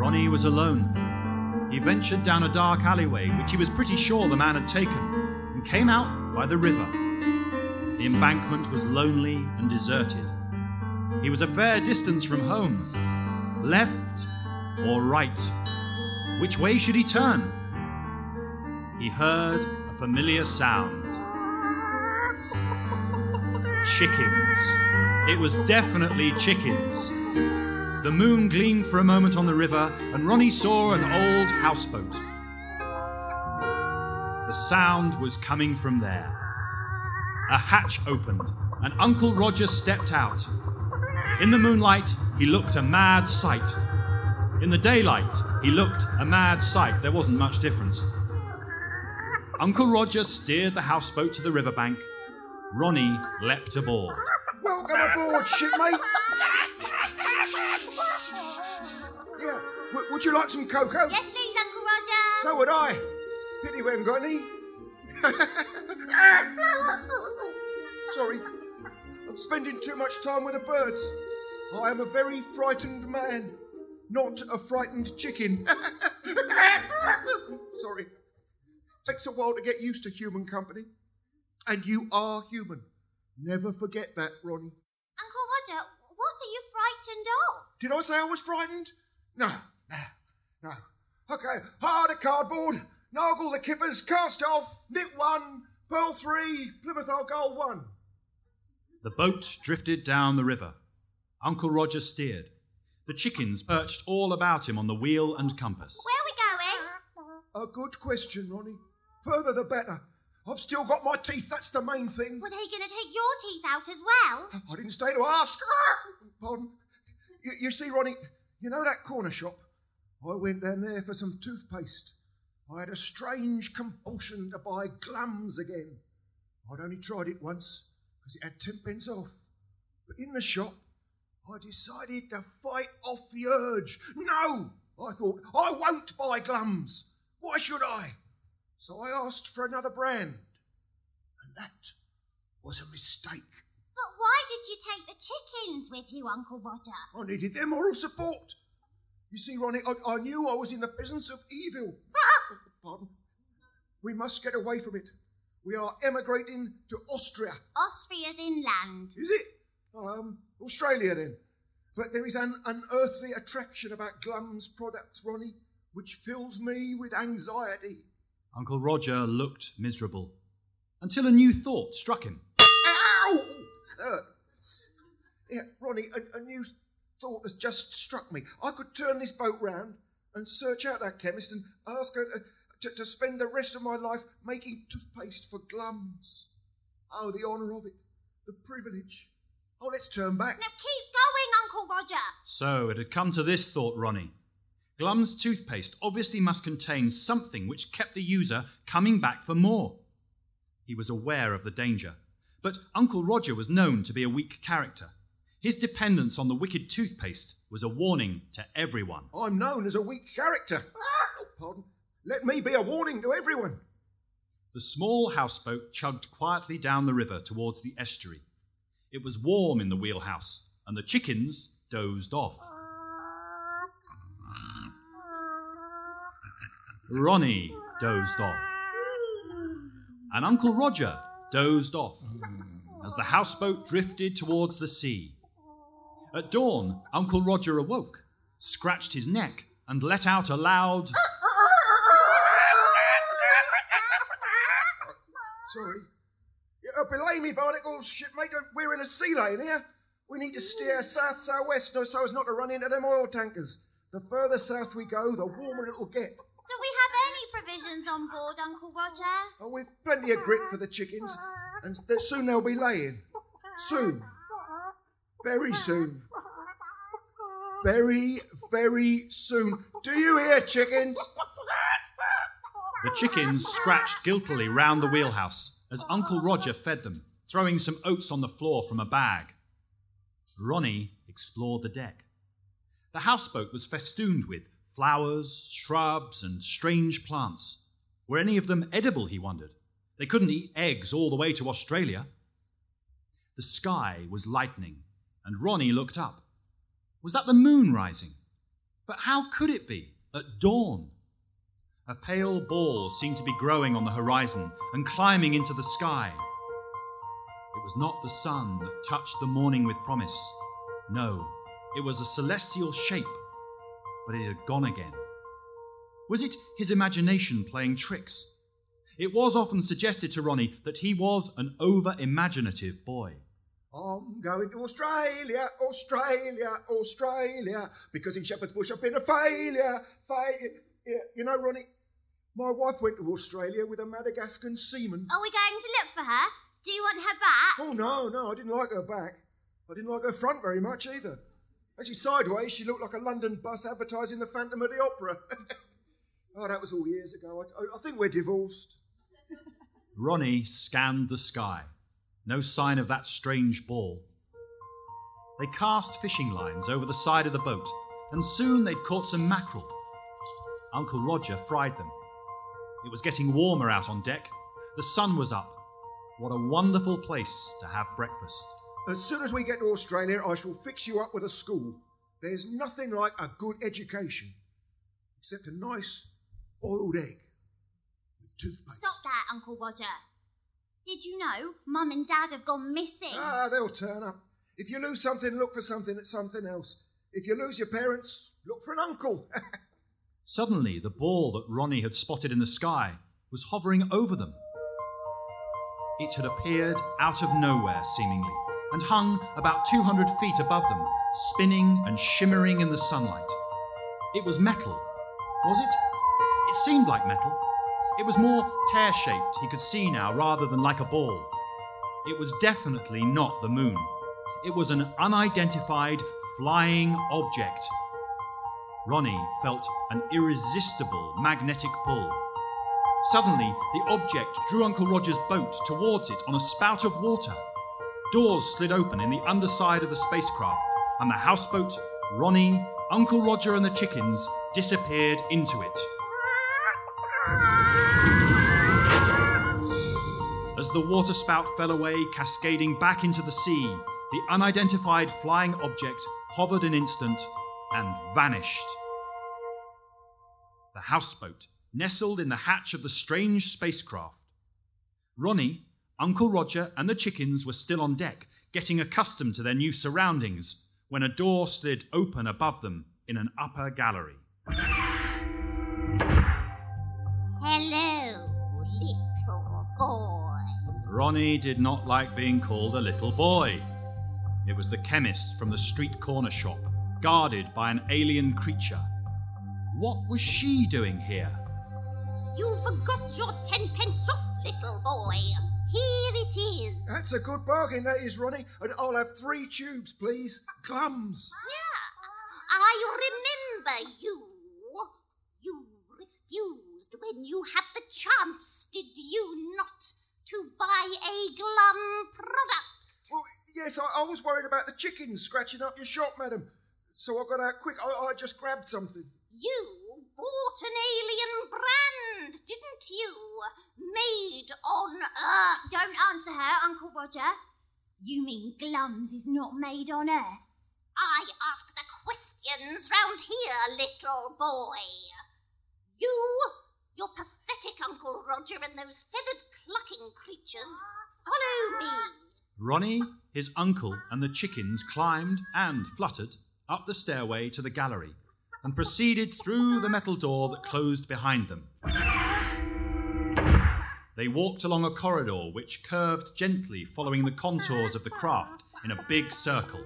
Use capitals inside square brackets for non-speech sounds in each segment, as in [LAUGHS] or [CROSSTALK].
Ronnie was alone. He ventured down a dark alleyway, which he was pretty sure the man had taken, and came out by the river. The embankment was lonely and deserted. He was a fair distance from home. Left or right? Which way should he turn? He heard a familiar sound. Chickens. It was definitely chickens. The moon gleamed for a moment on the river, and Ronnie saw an old houseboat. The sound was coming from there. A hatch opened, and Uncle Roger stepped out. In the moonlight, he looked a mad sight. In the daylight, he looked a mad sight. There wasn't much difference. Uncle Roger steered the houseboat to the riverbank. Ronnie leapt aboard. Welcome aboard, shipmate. Yeah, w- would you like some cocoa? Yes, please, Uncle Roger. So would I. Pity we haven't got any. [LAUGHS] Sorry, I'm spending too much time with the birds. I am a very frightened man, not a frightened chicken. [LAUGHS] Sorry. Takes a while to get used to human company. And you are human. Never forget that, Ronnie. Uncle Roger, what are you frightened of? Did I say I was frightened? No, no, no. Okay, hard at cardboard, Noggle the kippers, cast off, knit one, purl three, Plymouth Old Argyle one. The boat drifted down the river. Uncle Roger steered. The chickens perched all about him on the wheel and compass. Where are we going? A good question, Ronnie. Further the better. I've still got my teeth, that's the main thing. Were they going to take your teeth out as well? I didn't stay to ask. [LAUGHS] Pardon. You, you see, Ronnie, you know that corner shop? I went down there for some toothpaste. I had a strange compulsion to buy glums again. I'd only tried it once because it had tenpence off. But in the shop, I decided to fight off the urge. No! I thought, I won't buy glums. Why should I? So I asked for another brand. And that was a mistake. But why did you take the chickens with you, Uncle Roger? I needed their moral support. You see, Ronnie, I, I knew I was in the presence of evil. [LAUGHS] Pardon? We must get away from it. We are emigrating to Austria. Austria's inland. Is it? Um, Australia then. But there is an unearthly attraction about Glum's products, Ronnie, which fills me with anxiety. Uncle Roger looked miserable until a new thought struck him. Ow! Hurt. Yeah, Ronnie, a, a new thought has just struck me. I could turn this boat round and search out that chemist and ask her to, to, to spend the rest of my life making toothpaste for glums. Oh, the honour of it, the privilege. Oh, let's turn back. Now keep going, Uncle Roger. So it had come to this, thought Ronnie. Glum's toothpaste obviously must contain something which kept the user coming back for more. He was aware of the danger, but Uncle Roger was known to be a weak character. His dependence on the wicked toothpaste was a warning to everyone. I'm known as a weak character. Pardon. Let me be a warning to everyone. The small houseboat chugged quietly down the river towards the estuary. It was warm in the wheelhouse, and the chickens dozed off. Ronnie dozed off. And Uncle Roger dozed off as the houseboat drifted towards the sea. At dawn, Uncle Roger awoke, scratched his neck, and let out a loud. Sorry. Yeah, belay me, barnacles, shipmate. We're in a sea lane here. We need to steer south southwest so as not to run into them oil tankers. The further south we go, the warmer it'll get. Do we have any provisions on board, Uncle Roger? Oh, we've plenty of grit for the chickens, and th- soon they'll be laying. Soon. Very soon. Very, very soon. Do you hear, chickens? The chickens scratched guiltily round the wheelhouse as Uncle Roger fed them, throwing some oats on the floor from a bag. Ronnie explored the deck. The houseboat was festooned with flowers, shrubs, and strange plants. Were any of them edible, he wondered? They couldn't eat eggs all the way to Australia. The sky was lightening, and Ronnie looked up. Was that the moon rising? But how could it be at dawn? A pale ball seemed to be growing on the horizon and climbing into the sky. It was not the sun that touched the morning with promise. No, it was a celestial shape, but it had gone again. Was it his imagination playing tricks? It was often suggested to Ronnie that he was an over imaginative boy. I'm going to Australia, Australia, Australia, because in Shepherd's Bush I've been a failure. failure. Yeah, you know, Ronnie, my wife went to Australia with a Madagascan seaman. Are we going to look for her? Do you want her back? Oh, no, no, I didn't like her back. I didn't like her front very much either. Actually, sideways, she looked like a London bus advertising the Phantom of the Opera. [LAUGHS] oh, that was all years ago. I, I think we're divorced. [LAUGHS] Ronnie scanned the sky. No sign of that strange ball. They cast fishing lines over the side of the boat, and soon they'd caught some mackerel. Uncle Roger fried them. It was getting warmer out on deck. The sun was up. What a wonderful place to have breakfast. As soon as we get to Australia, I shall fix you up with a school. There's nothing like a good education, except a nice boiled egg with toothpaste. Stop that, Uncle Roger. Did you know Mum and Dad have gone missing? Ah, they'll turn up. If you lose something, look for something at something else. If you lose your parents, look for an uncle. [LAUGHS] Suddenly, the ball that Ronnie had spotted in the sky was hovering over them. It had appeared out of nowhere, seemingly, and hung about 200 feet above them, spinning and shimmering in the sunlight. It was metal, was it? It seemed like metal. It was more pear shaped, he could see now, rather than like a ball. It was definitely not the moon. It was an unidentified flying object. Ronnie felt an irresistible magnetic pull. Suddenly, the object drew Uncle Roger's boat towards it on a spout of water. Doors slid open in the underside of the spacecraft, and the houseboat, Ronnie, Uncle Roger, and the chickens disappeared into it. As the waterspout fell away, cascading back into the sea, the unidentified flying object hovered an instant and vanished. The houseboat nestled in the hatch of the strange spacecraft. Ronnie, Uncle Roger, and the chickens were still on deck, getting accustomed to their new surroundings, when a door slid open above them in an upper gallery. Hello, little boy. Ronnie did not like being called a little boy. It was the chemist from the street corner shop, guarded by an alien creature. What was she doing here? You forgot your tenpence off, little boy. Here it is. That's a good bargain, that is, Ronnie. And I'll have three tubes, please. Glums. Yeah, I remember you. You refused when you had the chance, did you not, to buy a glum product? Well, yes, I, I was worried about the chickens scratching up your shop, madam. So I got out quick. I, I just grabbed something. You bought an alien brand, didn't you? Made on Earth. Don't answer her, Uncle Roger. You mean Glums is not made on Earth? I ask the questions round here, little boy. You, your pathetic Uncle Roger, and those feathered clucking creatures, follow me. Ronnie, his uncle, and the chickens climbed and fluttered up the stairway to the gallery and proceeded through the metal door that closed behind them. They walked along a corridor which curved gently, following the contours of the craft in a big circle.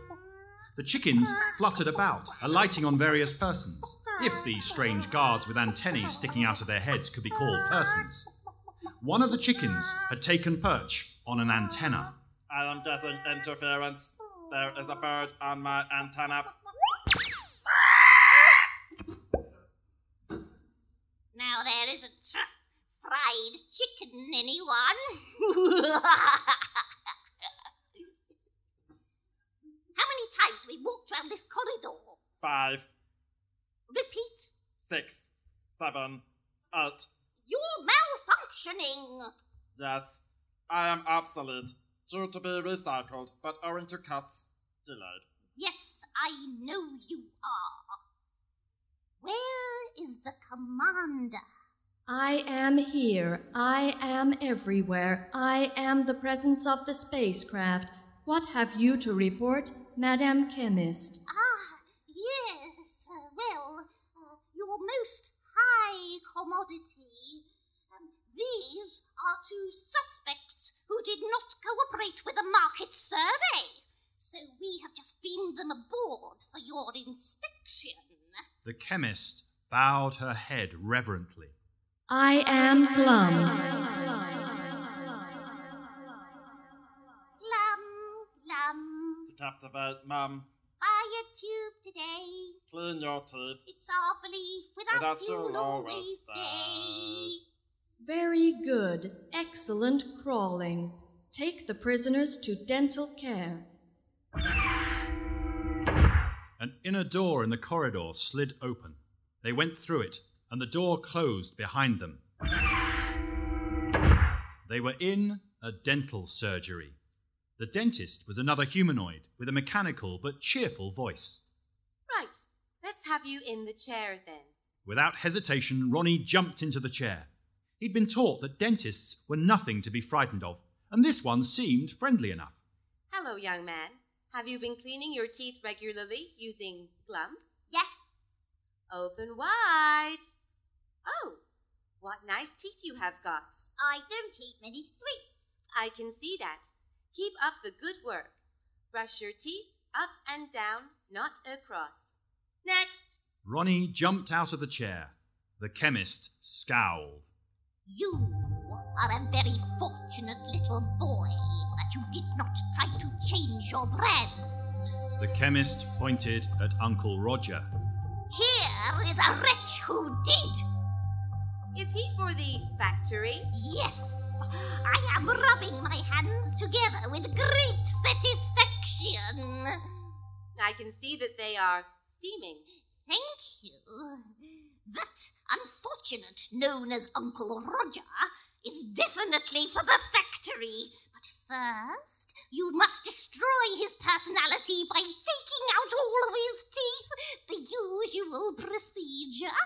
The chickens fluttered about, alighting on various persons, if these strange guards with antennae sticking out of their heads could be called persons. One of the chickens had taken perch on an antenna. I am getting interference. There is a bird on my antenna. Now there isn't fried chicken, anyone. [LAUGHS] How many times have we walked round this corridor? Five, Repeat. six, seven, eight. You're malfunctioning. Yes, I am obsolete, due to be recycled, but owing to cuts, delayed. Yes, I know you are. Where is the commander. I am here. I am everywhere. I am the presence of the spacecraft. What have you to report, Madame Chemist? Ah, yes. Uh, well, uh, your most high commodity. Um, these are two suspects who did not cooperate with the market survey. So we have just beamed them aboard for your inspection. The chemist bowed her head reverently. I am Glum. Glum, glum. To captivate, Mum. Buy a tube today. Clean your teeth. It's our belief with With us us you'll you'll always always stay. Very good. Excellent crawling. Take the prisoners to dental care. An inner door in the corridor slid open. They went through it, and the door closed behind them. They were in a dental surgery. The dentist was another humanoid with a mechanical but cheerful voice. Right. Let's have you in the chair then. Without hesitation, Ronnie jumped into the chair. He'd been taught that dentists were nothing to be frightened of, and this one seemed friendly enough. Hello, young man. Have you been cleaning your teeth regularly using Glum? Yeah, Open wide. Oh, what nice teeth you have got. I don't eat many sweets. I can see that. Keep up the good work. Brush your teeth up and down, not across. Next. Ronnie jumped out of the chair. The chemist scowled. You are a very fortunate little boy that you did not try to change your brand. The chemist pointed at Uncle Roger. Here is a wretch who did. Is he for the factory? Yes, I am rubbing my hands together with great satisfaction. I can see that they are steaming. Thank you. That unfortunate known as Uncle Roger is definitely for the factory. But first, you must destroy his personality by taking out all of his teeth. The usual procedure.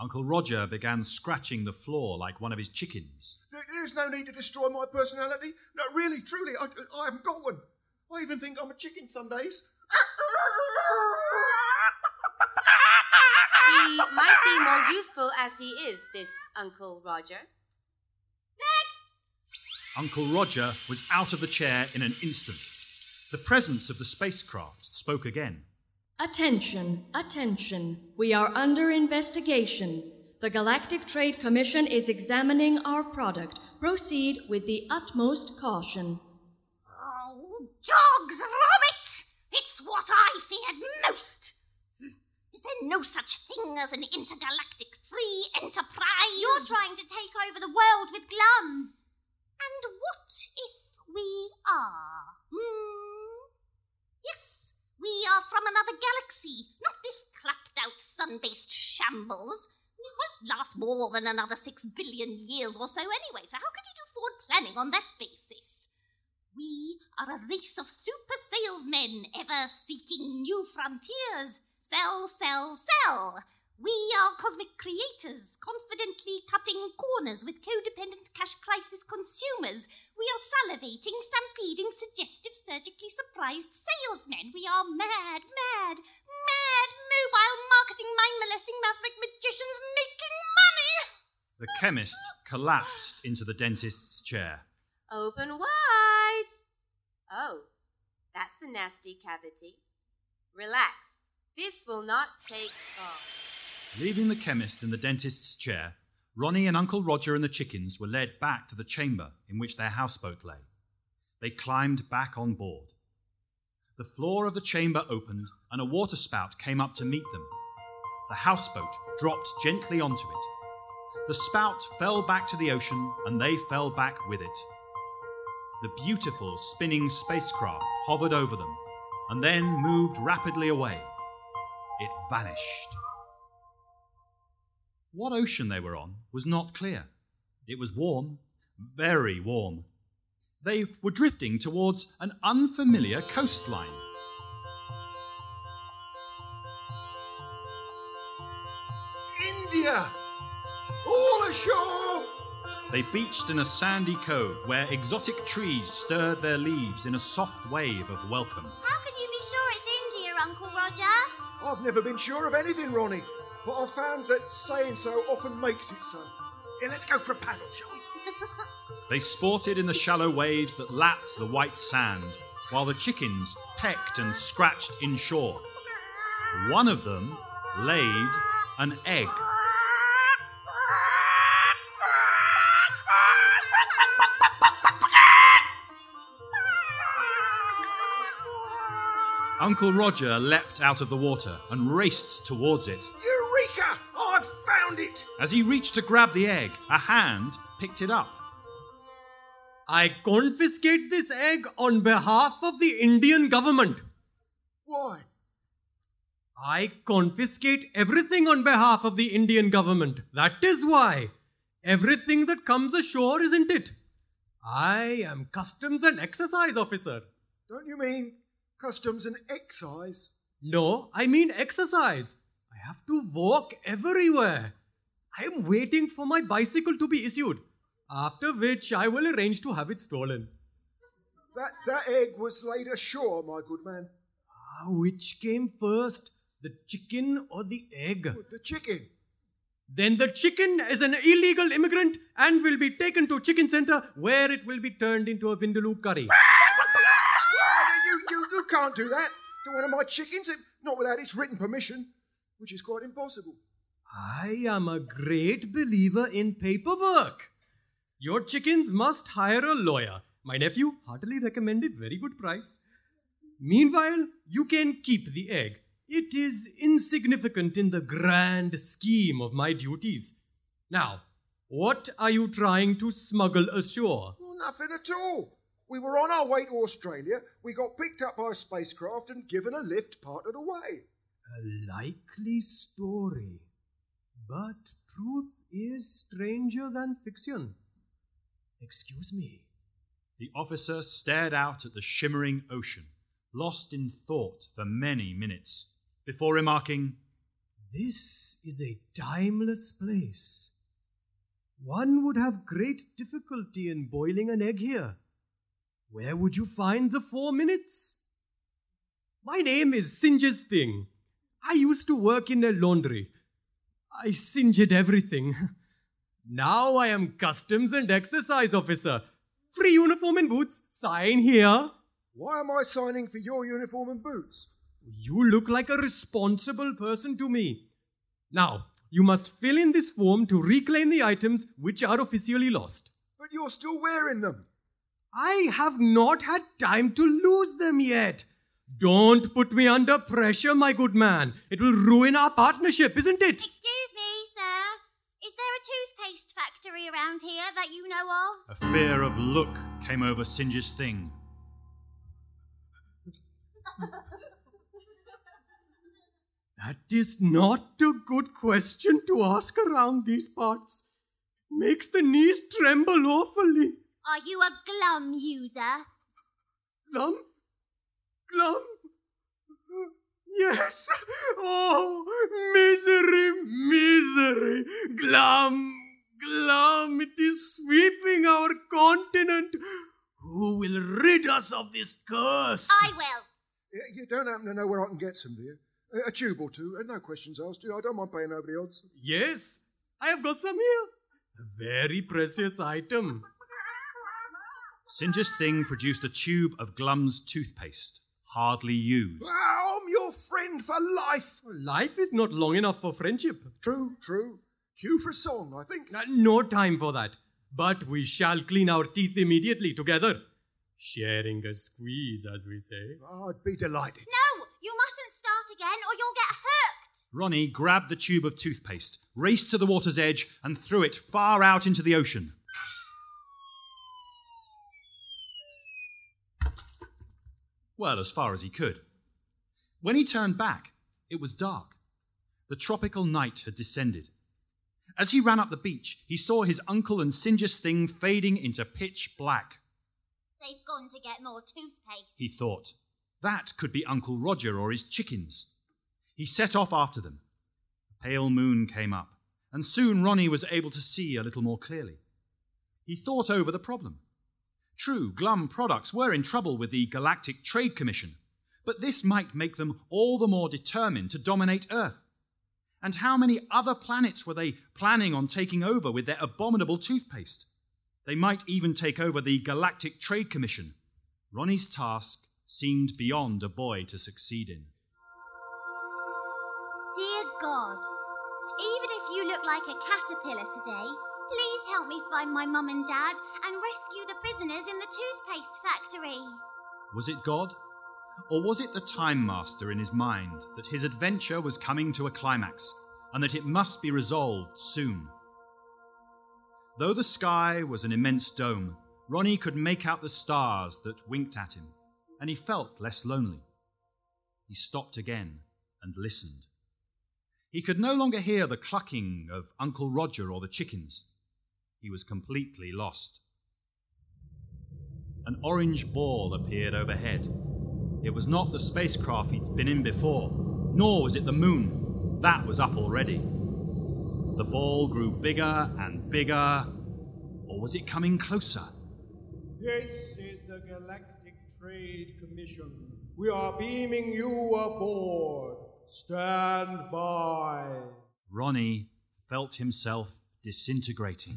Uncle Roger began scratching the floor like one of his chickens. There- There's no need to destroy my personality. No, really, truly, I, I haven't got one. I even think I'm a chicken some days. He might be more useful as he is, this Uncle Roger. Next! Uncle Roger was out of the chair in an instant. The presence of the spacecraft spoke again. Attention, attention. We are under investigation. The Galactic Trade Commission is examining our product. Proceed with the utmost caution. Oh, dogs vomit! It's what I feared most. Is there no such thing as an intergalactic free enterprise? You're trying to take over the world with glums. And what if we are? Hmm? Yes, we are from another galaxy, not this clapped out sun based shambles. We won't last more than another six billion years or so anyway, so how can you do forward planning on that basis? We are a race of super salesmen ever seeking new frontiers. Sell, sell, sell. We are cosmic creators, confidently cutting corners with codependent cash crisis consumers. We are salivating, stampeding, suggestive, surgically surprised salesmen. We are mad, mad, mad, mobile marketing, mind molesting maverick magicians making money. The chemist collapsed into the dentist's chair. Open wide. Oh, that's the nasty cavity. Relax. This will not take long. Leaving the chemist in the dentist's chair, Ronnie and Uncle Roger and the chickens were led back to the chamber in which their houseboat lay. They climbed back on board. The floor of the chamber opened and a waterspout came up to meet them. The houseboat dropped gently onto it. The spout fell back to the ocean and they fell back with it. The beautiful spinning spacecraft hovered over them and then moved rapidly away. It vanished. What ocean they were on was not clear. It was warm, very warm. They were drifting towards an unfamiliar coastline. India! All ashore! They beached in a sandy cove where exotic trees stirred their leaves in a soft wave of welcome. How can you be sure it's India, Uncle Roger? I've never been sure of anything, Ronnie, but I've found that saying so often makes it so. Yeah, let's go for a paddle, shall we? [LAUGHS] They sported in the shallow waves that lapped the white sand, while the chickens pecked and scratched inshore. One of them laid an egg. Uncle Roger leapt out of the water and raced towards it. Eureka! I've found it! As he reached to grab the egg, a hand picked it up. I confiscate this egg on behalf of the Indian government. Why? I confiscate everything on behalf of the Indian government. That is why. Everything that comes ashore, isn't it? I am customs and exercise officer. Don't you mean customs and excise? No, I mean exercise. I have to walk everywhere. I am waiting for my bicycle to be issued, after which I will arrange to have it stolen. That, that egg was laid ashore, my good man. Ah, which came first, the chicken or the egg? The chicken. Then the chicken is an illegal immigrant and will be taken to chicken center where it will be turned into a vindaloo curry. You, you, you can't do that to one of my chickens, not without its written permission, which is quite impossible. I am a great believer in paperwork. Your chickens must hire a lawyer. My nephew heartily recommended very good price. Meanwhile, you can keep the egg. It is insignificant in the grand scheme of my duties. Now, what are you trying to smuggle ashore? Well, nothing at all. We were on our way to Australia. We got picked up by a spacecraft and given a lift part of the way. A likely story. But truth is stranger than fiction. Excuse me. The officer stared out at the shimmering ocean, lost in thought for many minutes, before remarking, This is a timeless place. One would have great difficulty in boiling an egg here. Where would you find the four minutes? My name is Singes Thing. I used to work in a laundry. I singed everything. Now I am customs and exercise officer. Free uniform and boots. Sign here. Why am I signing for your uniform and boots? You look like a responsible person to me. Now, you must fill in this form to reclaim the items which are officially lost. But you're still wearing them. I have not had time to lose them yet. Don't put me under pressure, my good man. It will ruin our partnership, isn't it? Excuse me, sir. Is there a toothpaste factory around here that you know of? a fear of look came over Singe's thing. [LAUGHS] That is not a good question to ask around these parts. Makes the knees tremble awfully. Are you a glum user? Glum? Glum? Yes. Oh, misery, misery. Glum, glum. It is sweeping our continent. Who will rid us of this curse? I will. You don't happen to know where I can get some, do you? A- A tube or two, and no questions asked. I don't mind paying over the odds. Yes, I have got some here. A very precious item. Singe's thing produced a tube of Glum's toothpaste, hardly used. I'm your friend for life. Life is not long enough for friendship. True, true. Cue for song, I think. Uh, No time for that. But we shall clean our teeth immediately together. Sharing a squeeze, as we say. Oh, I'd be delighted. No, you mustn't start again or you'll get hooked. Ronnie grabbed the tube of toothpaste, raced to the water's edge, and threw it far out into the ocean. Well, as far as he could. When he turned back, it was dark. The tropical night had descended. As he ran up the beach, he saw his uncle and Singe's thing fading into pitch black. They've gone to get more toothpaste. he thought. That could be Uncle Roger or his chickens. He set off after them. A pale moon came up, and soon Ronnie was able to see a little more clearly. He thought over the problem. True, Glum products were in trouble with the Galactic Trade Commission, but this might make them all the more determined to dominate Earth. And how many other planets were they planning on taking over with their abominable toothpaste? They might even take over the Galactic Trade Commission. Ronnie's task seemed beyond a boy to succeed in. Dear God, even if you look like a caterpillar today, please help me find my mum and dad and rescue the prisoners in the toothpaste factory. Was it God? Or was it the Time Master in his mind that his adventure was coming to a climax and that it must be resolved soon? Though the sky was an immense dome, Ronnie could make out the stars that winked at him, and he felt less lonely. He stopped again and listened. He could no longer hear the clucking of Uncle Roger or the chickens. He was completely lost. An orange ball appeared overhead. It was not the spacecraft he'd been in before, nor was it the moon. That was up already. The ball grew bigger and bigger, or was it coming closer? This is the Galactic Trade Commission. We are beaming you aboard. Stand by. Ronnie felt himself disintegrating.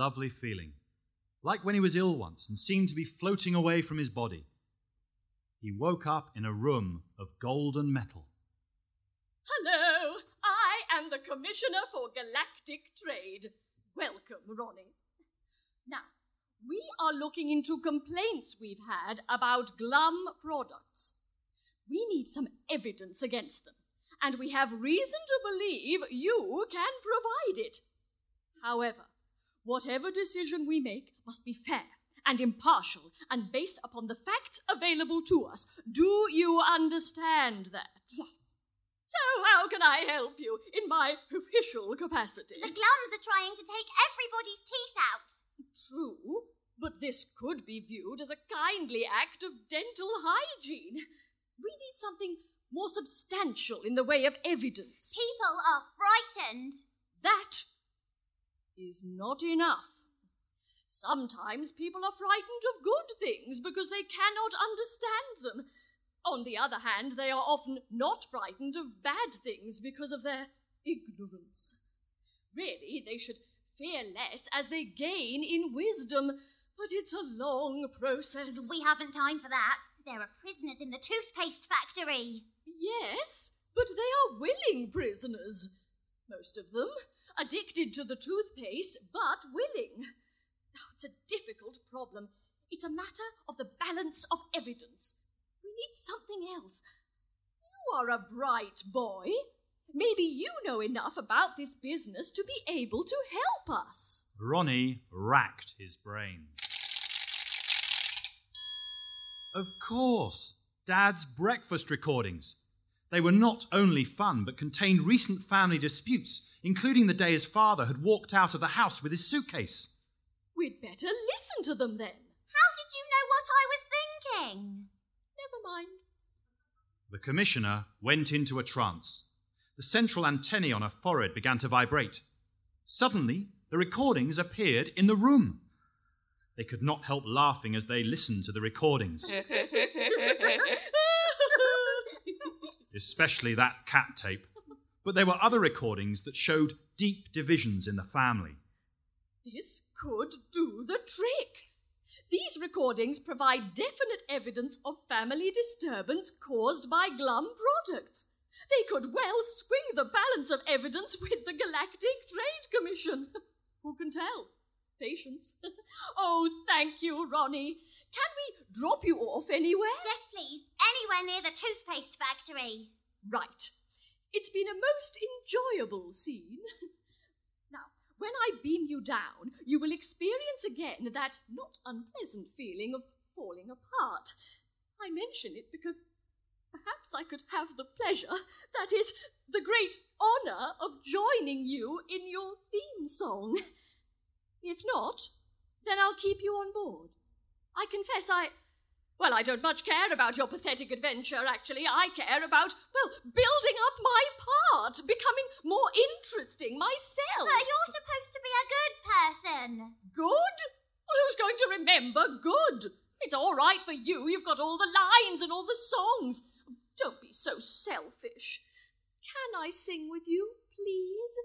Lovely feeling, like when he was ill once and seemed to be floating away from his body. He woke up in a room of golden metal. Hello, I am the Commissioner for Galactic Trade. Welcome, Ronnie. Now, we are looking into complaints we've had about Glum products. We need some evidence against them, and we have reason to believe you can provide it. However, whatever decision we make must be fair and impartial and based upon the facts available to us. Do you understand that? Yes. So, how can I help you in my official capacity? The glums are trying to take everybody's teeth out. True, but this could be viewed as a kindly act of dental hygiene. We need something more substantial in the way of evidence. People are frightened. That is not enough. Sometimes people are frightened of good things because they cannot understand them. On the other hand, they are often not frightened of bad things because of their ignorance. Really, they should fear less as they gain in wisdom, but it's a long process. We haven't time for that. There are prisoners in the toothpaste factory. Yes, but they are willing prisoners. Most of them. Addicted to the toothpaste, but willing. Now, it's a difficult problem. It's a matter of the balance of evidence. We need something else. You are a bright boy. Maybe you know enough about this business to be able to help us. Ronnie racked his brains. Of course, Dad's breakfast recordings. They were not only fun, but contained recent family disputes, including the day his father had walked out of the house with his suitcase. We'd better listen to them then. How did you know what I was thinking? Never mind. The commissioner went into a trance. The central antennae on her forehead began to vibrate. Suddenly, the recordings appeared in the room. They could not help laughing as they listened to the recordings, [LAUGHS] especially that cat tape. But there were other recordings that showed deep divisions in the family. This could do the trick. These recordings provide definite evidence of family disturbance caused by glum products. They could well swing the balance of evidence with the Galactic Trade Commission. [LAUGHS] Who can tell? Patience. [LAUGHS] oh, thank you, Ronnie. Can we drop you off anywhere? Yes, please. Anywhere near the toothpaste factory. Right. It's been a most enjoyable scene. [LAUGHS] now, when I beam you down, you will experience again that not unpleasant feeling of falling apart. I mention it because perhaps I could have the pleasure, [LAUGHS] that is, the great honour of joining you in your theme song. [LAUGHS] If not, then I'll keep you on board. I confess I. Well, I don't much care about your pathetic adventure, actually. I care about, well, building up my part, becoming more interesting myself. But you're supposed to be a good person. Good? Who's going to remember good? It's all right for you. You've got all the lines and all the songs. Don't be so selfish. Can I sing with you, please?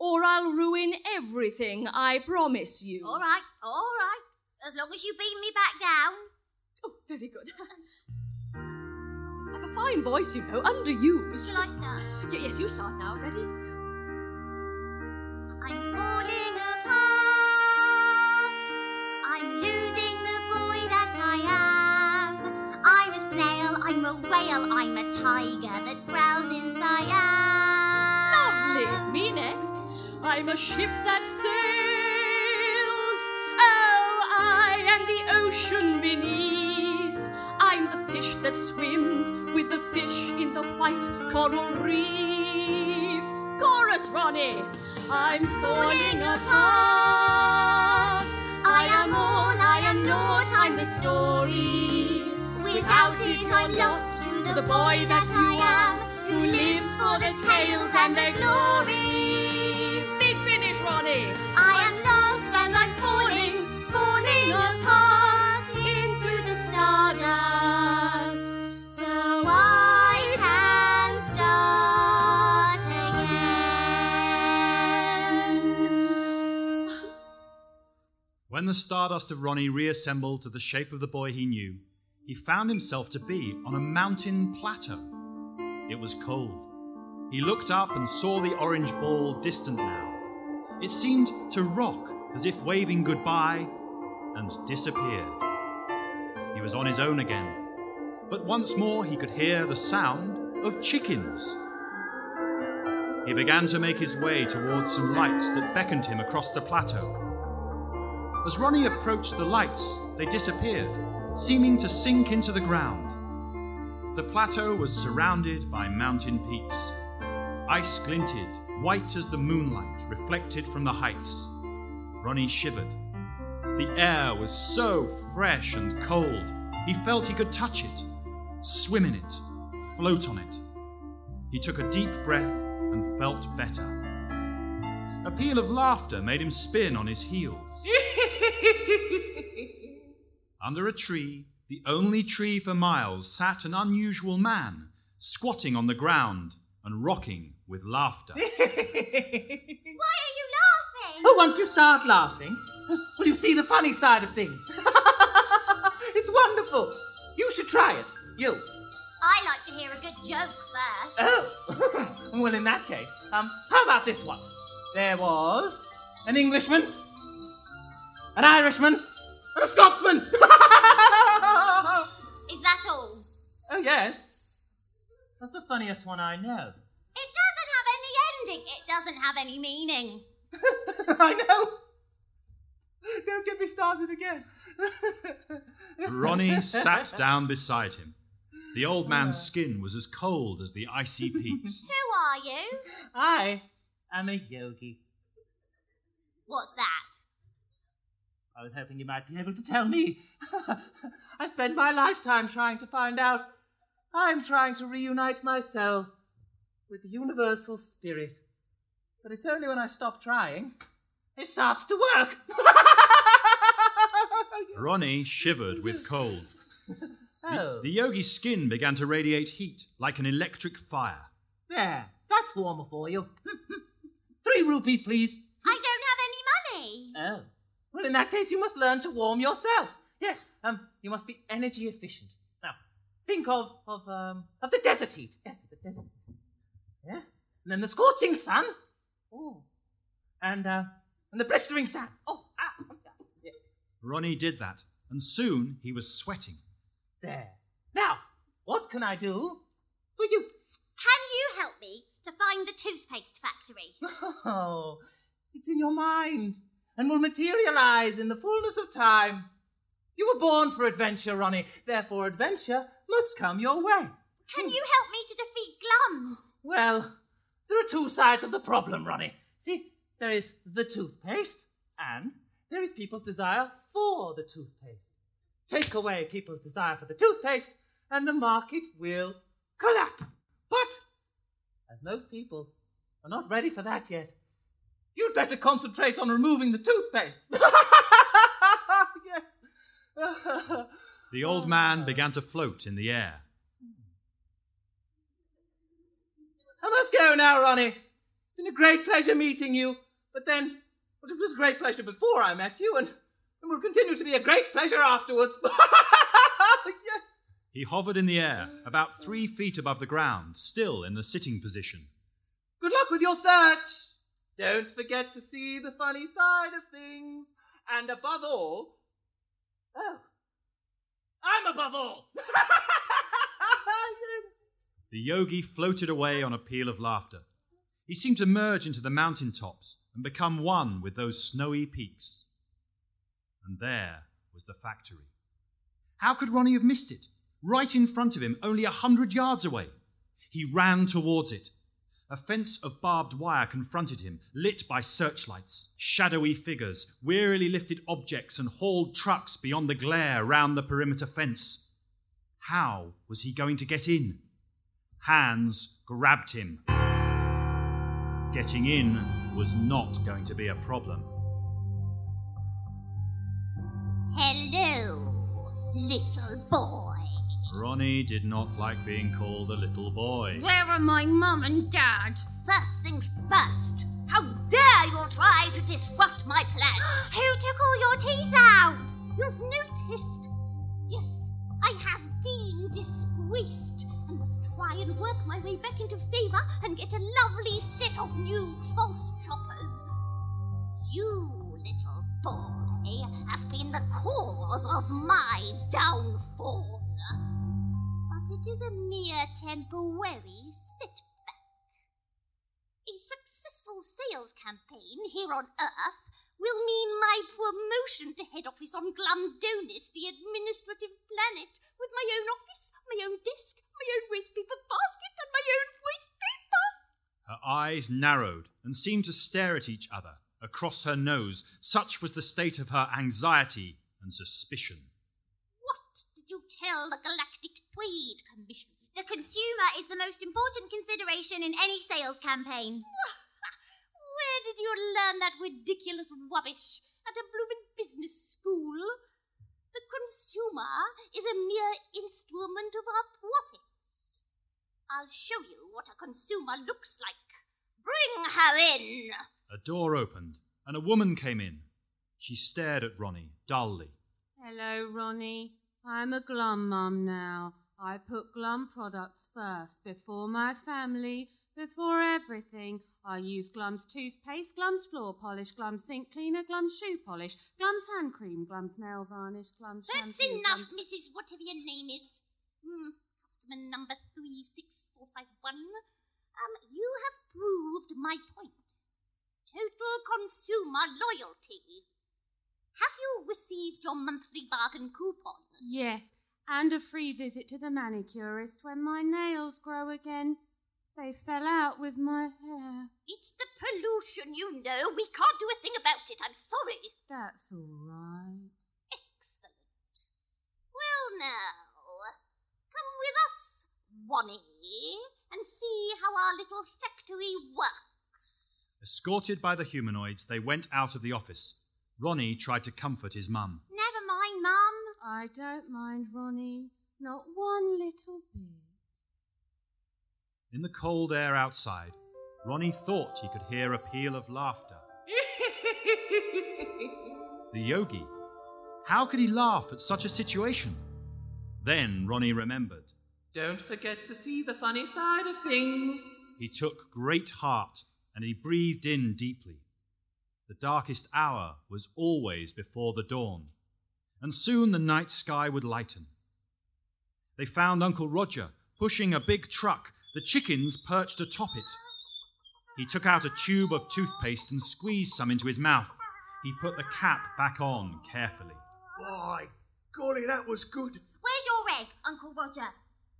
Or I'll ruin everything, I promise you. All right, all right. As long as you beam me back down. Oh, very good. [LAUGHS] I've a fine voice, you know, underused. Shall I start? Y- yes, you start now. Ready? I'm falling apart. I'm losing the boy that I am. I'm a snail, I'm a whale, I'm a tiger that growls in Siam. Lovely. Me next. I'm a ship that sails. Coral reef. Chorus, Ronnie. I'm falling apart. I am all, I am naught, I'm the story. Without it, I'm lost to the boy that I am, who lives for the tales and their glory. When the stardust of Ronnie reassembled to the shape of the boy he knew, he found himself to be on a mountain plateau. It was cold. He looked up and saw the orange ball distant now. It seemed to rock as if waving goodbye and disappeared. He was on his own again, but once more he could hear the sound of chickens. He began to make his way towards some lights that beckoned him across the plateau. As Ronnie approached the lights, they disappeared, seeming to sink into the ground. The plateau was surrounded by mountain peaks. Ice glinted, white as the moonlight reflected from the heights. Ronnie shivered. The air was so fresh and cold, he felt he could touch it, swim in it, float on it. He took a deep breath and felt better. A peal of laughter made him spin on his heels. [LAUGHS] [LAUGHS] Under a tree, the only tree for miles, sat an unusual man, squatting on the ground and rocking with laughter. [LAUGHS] Why are you laughing? Oh, once you start laughing, [LAUGHS] well, you see the funny side of things. it's wonderful. You should try it. You. I like to hear a good joke first. Oh. well, in that case, um, how about this one? There was an Englishman, an Irishman, and a Scotsman. [LAUGHS] Is that all? oh, yes. That's the funniest one I know. It doesn't have any ending. It doesn't have any meaning. [LAUGHS] I know. Don't get me started again. [LAUGHS] Ronnie sat down beside him. The old man's skin was as cold as the icy peaks. Who are you? I am a yogi. What's that? I was hoping you might be able to tell me. [LAUGHS] I spent my lifetime trying to find out. I'm trying to reunite myself with the universal spirit. But it's only when I stop trying it starts to work. [LAUGHS] Ronnie shivered with cold. [LAUGHS] Oh, The yogi's skin began to radiate heat like an electric fire. there. That's warmer for you. Three rupees, please. I don't have any money. Oh. Well, in that case, you must learn to warm yourself. Yes, um, you must be energy efficient. Now, think of of um of the desert heat. Yes, the desert. Yeah. And then the scorching sun. Oh. And uh, and the blistering sand. Oh, ah, yeah. Ronnie did that, and soon he was sweating. There. Now, what can I do for you? Can you help me to find the toothpaste factory? [LAUGHS] Oh, it's in your mind and will materialize in the fullness of time. You were born for adventure, Ronnie. Therefore, adventure must come your way. Can you help me to defeat Glums? Well, there are two sides of the problem, Ronnie. See, there is the toothpaste, and there is people's desire for the toothpaste. Take away people's desire for the toothpaste, and the market will collapse. But, as most people are not ready for that yet, you'd better concentrate on removing the toothpaste. [LAUGHS] The old man began to float in the air. I must go now, Ronnie. It's been a great pleasure meeting you. But then, well, it was a great pleasure before I met you, and, and will continue to be a great pleasure afterwards. [LAUGHS] Yes. He hovered in the air, about three feet above the ground, still in the sitting position. Good luck with your search. Don't forget to see the funny side of things. And above all, oh, I'm above all. [LAUGHS] The yogi floated away on a peal of laughter. He seemed to merge into the mountain tops and become one with those snowy peaks. And there was the factory. How could Ronnie have missed it? Right in front of him, only a hundred yards away. He ran towards it. A fence of barbed wire confronted him, lit by searchlights. Shadowy figures, wearily lifted objects, and hauled trucks beyond the glare round the perimeter fence. How was he going to get in? Hands grabbed him. Getting in was not going to be a problem. Hello, little boy. Ronnie did not like being called a little boy. Where are my mum and dad? First things first. How dare you try to disrupt my plans? [GASPS] Who took all your teeth out? You've noticed. Yes, I have been disgraced and must try and work my way back into favor and get a lovely set of new false choppers. You, little boy, have been the cause of my downfall. Is a mere temporary setback. A successful sales campaign here on Earth will mean my promotion to head office on Glumdonis, the administrative planet, with my own office, my own desk, my own wastepaper basket, and my own wastepaper. Her eyes narrowed and seemed to stare at each other across her nose. Such was the state of her anxiety and suspicion. What did you tell the Galactic Trade Commission? The consumer is the most important consideration in any sales campaign. [LAUGHS] Where did you learn that ridiculous rubbish? At a blooming business school? The consumer is a mere instrument of our profits. I'll show you what a consumer looks like. Bring her in. A door opened and a woman came in. She stared at Ronnie dully. Hello, Ronnie. I'm a glum mum now. I put glum products first, before my family, before everything. I use Glum's toothpaste, Glum's floor polish, Glum's sink cleaner, Glum's shoe polish, Glum's hand cream, Glum's nail varnish, Glum's That's shampoo. enough, Glum's- Mrs. Whatever your name is. Hmm, customer number 36451. Um, you have proved my point. Total consumer loyalty. Have you received your monthly bargain coupons? Yes, and a free visit to the manicurist when my nails grow again. They fell out with my hair. It's the pollution, you know. We can't do a thing about it. I'm sorry. That's all right. Excellent. Well, now, come with us, Ronnie, and see how our little factory works. Escorted by the humanoids, they went out of the office. Ronnie tried to comfort his mum. Never mind, Mum. I don't mind, Ronnie. Not one little bit. In the cold air outside, Ronnie thought he could hear a peal of laughter. [LAUGHS] the yogi. How could he laugh at such a situation? Then Ronnie remembered. Don't forget to see the funny side of things. He took great heart and he breathed in deeply. The darkest hour was always before the dawn, and soon the night sky would lighten. They found Uncle Roger pushing a big truck, the chickens perched atop it. He took out a tube of toothpaste and squeezed some into his mouth. He put the cap back on carefully. By golly, that was good. Where's your egg, Uncle Roger?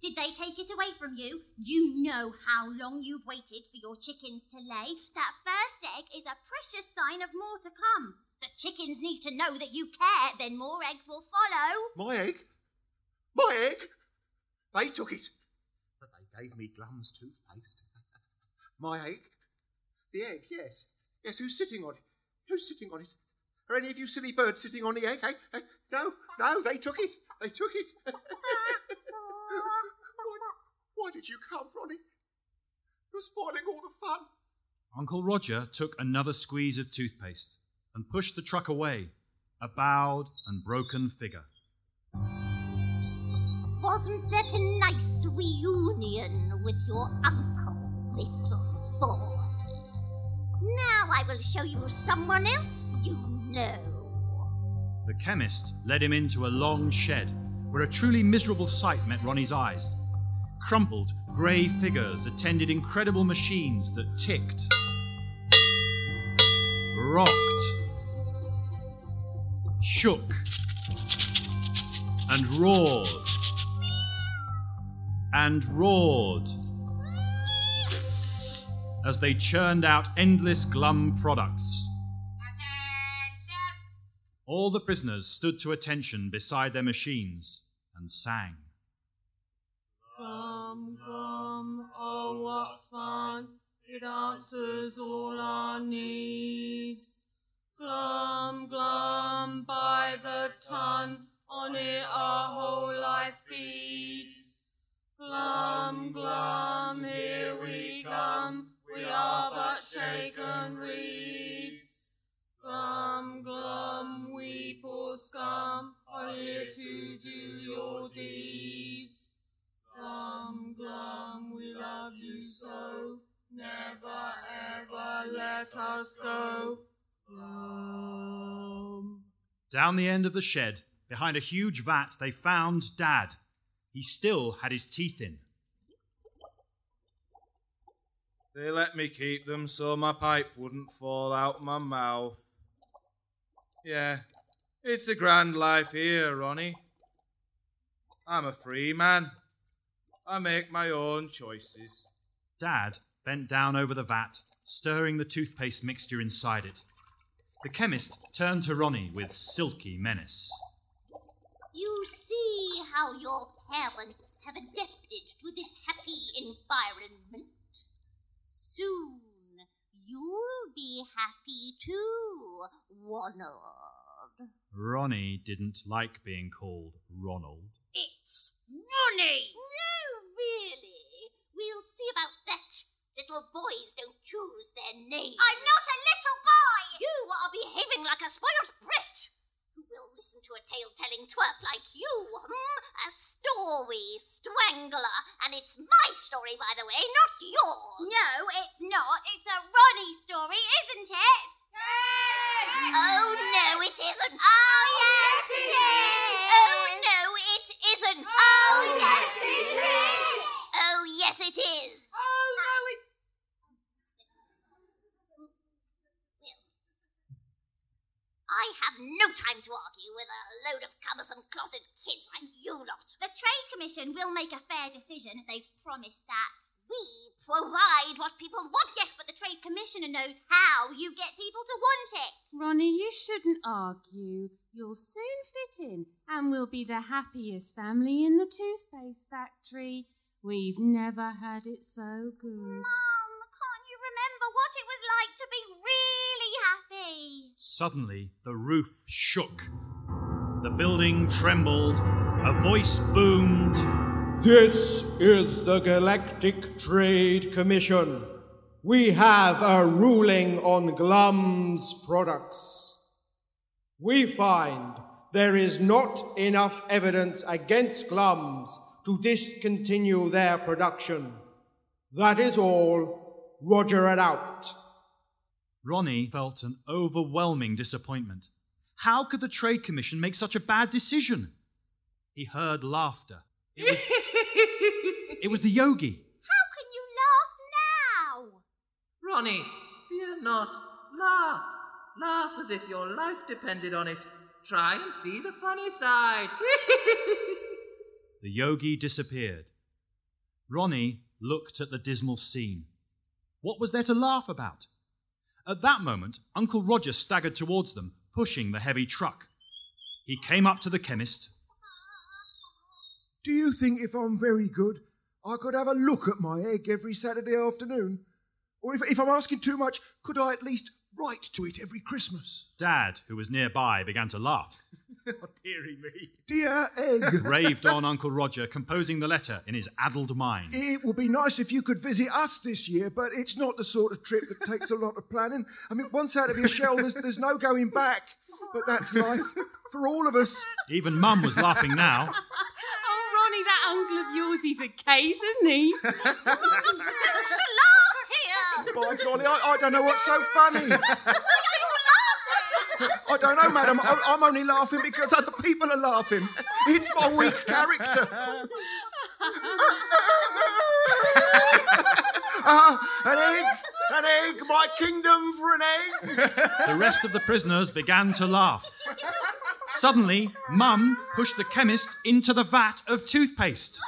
Did they take it away from you? You know how long you've waited for your chickens to lay. That first egg is a precious sign of more to come. The chickens need to know that you care, then more eggs will follow. My egg? My egg? They took it. But they gave me Glum's toothpaste. [LAUGHS] My egg? The egg, yes. Yes, who's sitting on it? Who's sitting on it? Are any of you silly birds sitting on the egg, eh? eh? No, no, they took it. They took it. [LAUGHS] why, why did you come, Ronnie? You're spoiling all the fun. Uncle Roger took another squeeze of toothpaste and pushed the truck away, a bowed and broken figure. Wasn't that a nice reunion with your uncle, little boy? Now I will show you someone else you know. The chemist led him into a long shed where a truly miserable sight met Ronnie's eyes. Crumpled, grey figures attended incredible machines that ticked, rocked, shook, and roared, and roared as they churned out endless glum products. All the prisoners stood to attention beside their machines and sang. Glum, glum, oh what fun, it answers all our needs. Glum, glum, by the ton, on it our whole life feeds. Glum, glum, here we come, we are but shaken reeds. Glum, glum, we poor scum are here to do your deeds. Glum, glum, we love you so, never ever let us go. Glum. Down the end of the shed, behind a huge vat, they found Dad. He still had his teeth in. They let me keep them so my pipe wouldn't fall out my mouth. Yeah, it's a grand life here, Ronnie. I'm a free man. I make my own choices. Dad bent down over the vat, stirring the toothpaste mixture inside it. The chemist turned to Ronnie with silky menace. You see how your parents have adapted to this happy environment. Soon you'll be happy too, Ronald. Ronnie didn't like being called Ronald. It's Ronnie! No, really. We'll see about that. Little boys don't choose their names. I'm not a little boy! You are behaving like a spoiled brat. Who will listen to a tale-telling twerp like you? Hmm? A story strangler. And it's my story, by the way, not yours. No, it's not. It's a Ronnie story, isn't it? Yes! Oh, no, it isn't. Oh, yes, it is. Oh, no, it isn't. Oh, yes, it is. Oh, yes, it is. Oh, no, it's. I have no time to argue with a load of cumbersome closet kids like you lot. The Trade Commission will make a fair decision. They've promised that. We provide what people want, yes, but the Trade Commissioner knows how you get people to want it. Ronnie, you shouldn't argue. You'll soon fit in, and we'll be the happiest family in the toothpaste factory. We've never had it so good. Mum, can't you remember what it was like to be really happy? Suddenly, the roof shook. The building trembled. A voice boomed. This is the Galactic Trade Commission. We have a ruling on Glum's products. We find there is not enough evidence against Glum's to discontinue their production. That is all. Roger and out. Ronnie felt an overwhelming disappointment. How could the Trade Commission make such a bad decision? He heard laughter. It was, it was the yogi. How can you laugh now? Ronnie, fear not. Laugh. Laugh as if your life depended on it. Try and see the funny side. [LAUGHS] The yogi disappeared. Ronnie looked at the dismal scene. What was there to laugh about? At that moment, Uncle Roger staggered towards them, pushing the heavy truck. He came up to the chemist. Do you think if I'm very good, I could have a look at my egg every Saturday afternoon? Or if, if I'm asking too much, could I at least write to it every Christmas? Dad, who was nearby, began to laugh. oh, dearie me. Dear egg. Raved on Uncle Roger, composing the letter in his addled mind. It would be nice if you could visit us this year, but it's not the sort of trip that takes a lot of planning. I mean, once out of your shell, there's, there's no going back. But that's life for all of us. Even Mum was laughing now. Oh, Ronnie, that uncle of yours, he's a case, isn't he? Mum, supposed to laugh here. By golly, I, I don't know what's so funny. [LAUGHS] Why are you laughing? I don't know, madam. I, I'm only laughing because other people are laughing. It's my weak character. [LAUGHS] Ah, an egg, an egg, my kingdom for an egg. The rest of the prisoners began to laugh. Suddenly, Mum pushed the chemist into the vat of toothpaste.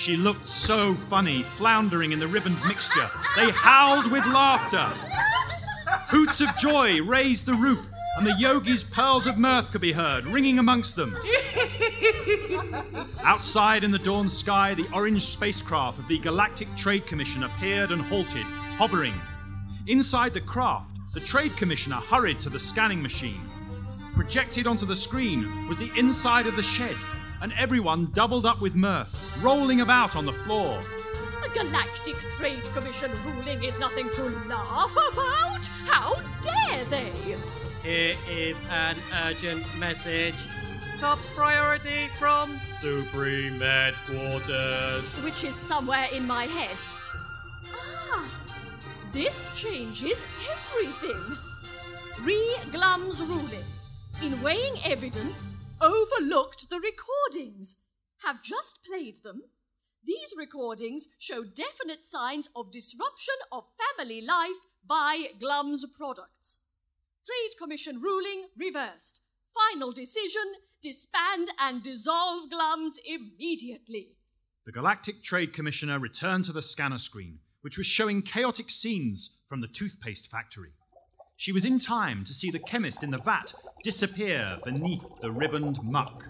She looked so funny, floundering in the ribboned mixture. They howled with laughter. Hoots of joy raised the roof, and the yogi's pearls of mirth could be heard, ringing amongst them. Outside in the dawn sky, the orange spacecraft of the Galactic Trade Commission appeared and halted, hovering. Inside the craft, the Trade Commissioner hurried to the scanning machine. Projected onto the screen was the inside of the shed, and everyone doubled up with mirth, rolling about on the floor. A Galactic Trade Commission ruling is nothing to laugh about. How dare they? Here is an urgent message. Top priority from Supreme Headquarters. Which is somewhere in my head. Ah, this changes everything. Re Glum's ruling, in weighing evidence, overlooked the recordings. Have just played them. These recordings show definite signs of disruption of family life by Glum's products. Trade Commission ruling reversed. Final decision disband and dissolve Glums immediately. The Galactic Trade Commissioner returned to the scanner screen, which was showing chaotic scenes from the toothpaste factory. She was in time to see the chemist in the vat disappear beneath the ribboned muck.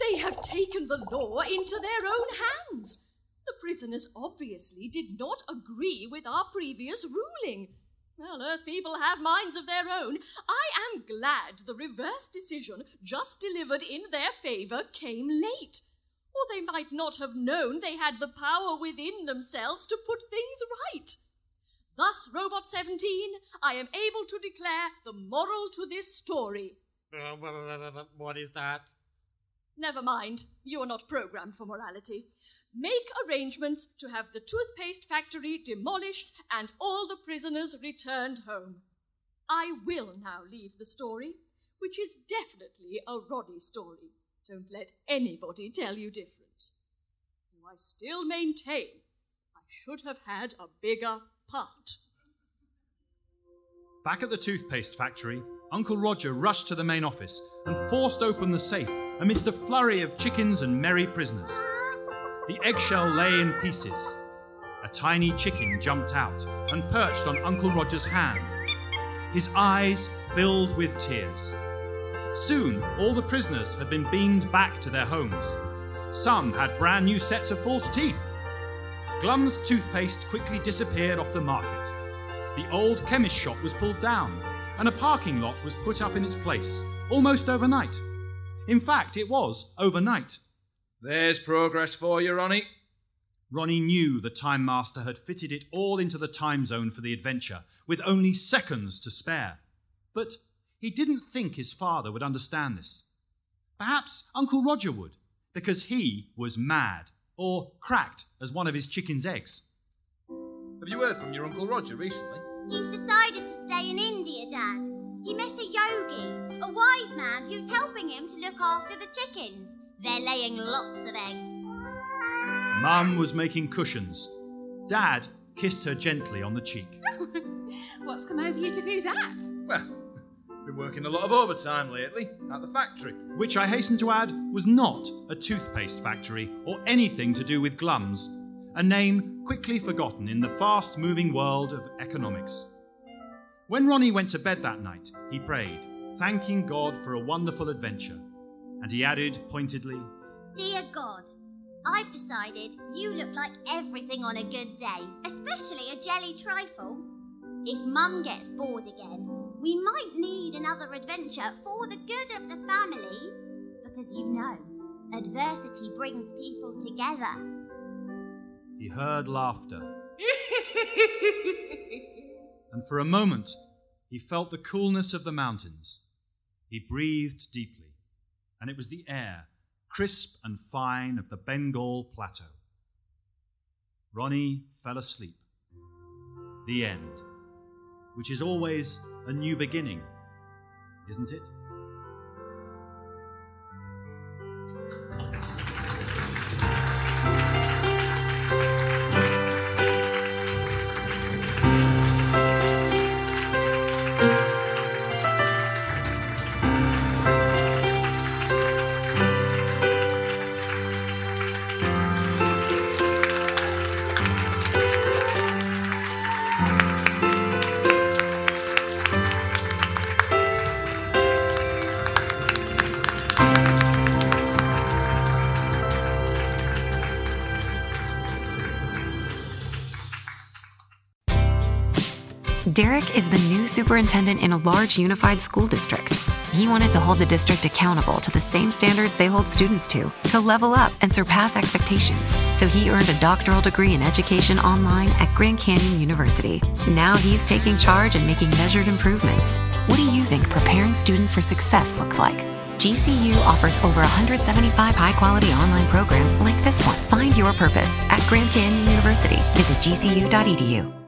They have taken the law into their own hands. The prisoners obviously did not agree with our previous ruling. Well, Earth people have minds of their own. I am glad the reverse decision just delivered in their favour came late. Or they might not have known they had the power within themselves to put things right. Thus, Robot 17, I am able to declare the moral to this story. Uh, what is that? Never mind, you are not programmed for morality. Make arrangements to have the toothpaste factory demolished and all the prisoners returned home. I will now leave the story, which is definitely a Ronnie story. Don't let anybody tell you different. Though I still maintain I should have had a bigger part. Back at the toothpaste factory, Uncle Roger rushed to the main office and forced open the safe amidst a flurry of chickens and merry prisoners. The eggshell lay in pieces. A tiny chicken jumped out and perched on Uncle Roger's hand. His eyes filled with tears. Soon, all the prisoners had been beamed back to their homes. Some had brand new sets of false teeth. Glum's toothpaste quickly disappeared off the market. The old chemist shop was pulled down, and a parking lot was put up in its place, almost overnight. In fact, it was overnight. There's progress for you, Ronnie. Ronnie knew the Time Master had fitted it all into the time zone for the adventure, with only seconds to spare. But he didn't think his father would understand this. Perhaps Uncle Roger would, because he was mad, or cracked as one of his chicken's eggs. Have you heard from your Uncle Roger recently? He's decided to stay in India, Dad. He met a yogi, a wise man who's helping him to look after the chickens. They're laying lots of eggs. Mum was making cushions. Dad kissed her gently on the cheek. [LAUGHS] What's come over you to do that? Well, been working a lot of overtime lately at the factory. Which I hasten to add was not a toothpaste factory or anything to do with Glums, a name quickly forgotten in the fast moving world of economics. When Ronnie went to bed that night, he prayed, thanking God for a wonderful adventure. And he added pointedly, Dear God, I've decided you look like everything on a good day, especially a jelly trifle. If Mum gets bored again, we might need another adventure for the good of the family. Because you know, adversity brings people together. He heard laughter. [LAUGHS] and for a moment, he felt the coolness of the mountains. He breathed deeply, and it was the air, crisp and fine, of the Bengal plateau. Ronnie fell asleep. The end, which is always a new beginning, isn't it? Derek is the new superintendent in a large unified school district. He wanted to hold the district accountable to the same standards they hold students to, to level up and surpass expectations. So he earned a doctoral degree in education online at Grand Canyon University. Now he's taking charge and making measured improvements. What do you think preparing students for success looks like? GCU offers over 175 high quality online programs like this one. Find your purpose at Grand Canyon University. Visit gcu.edu.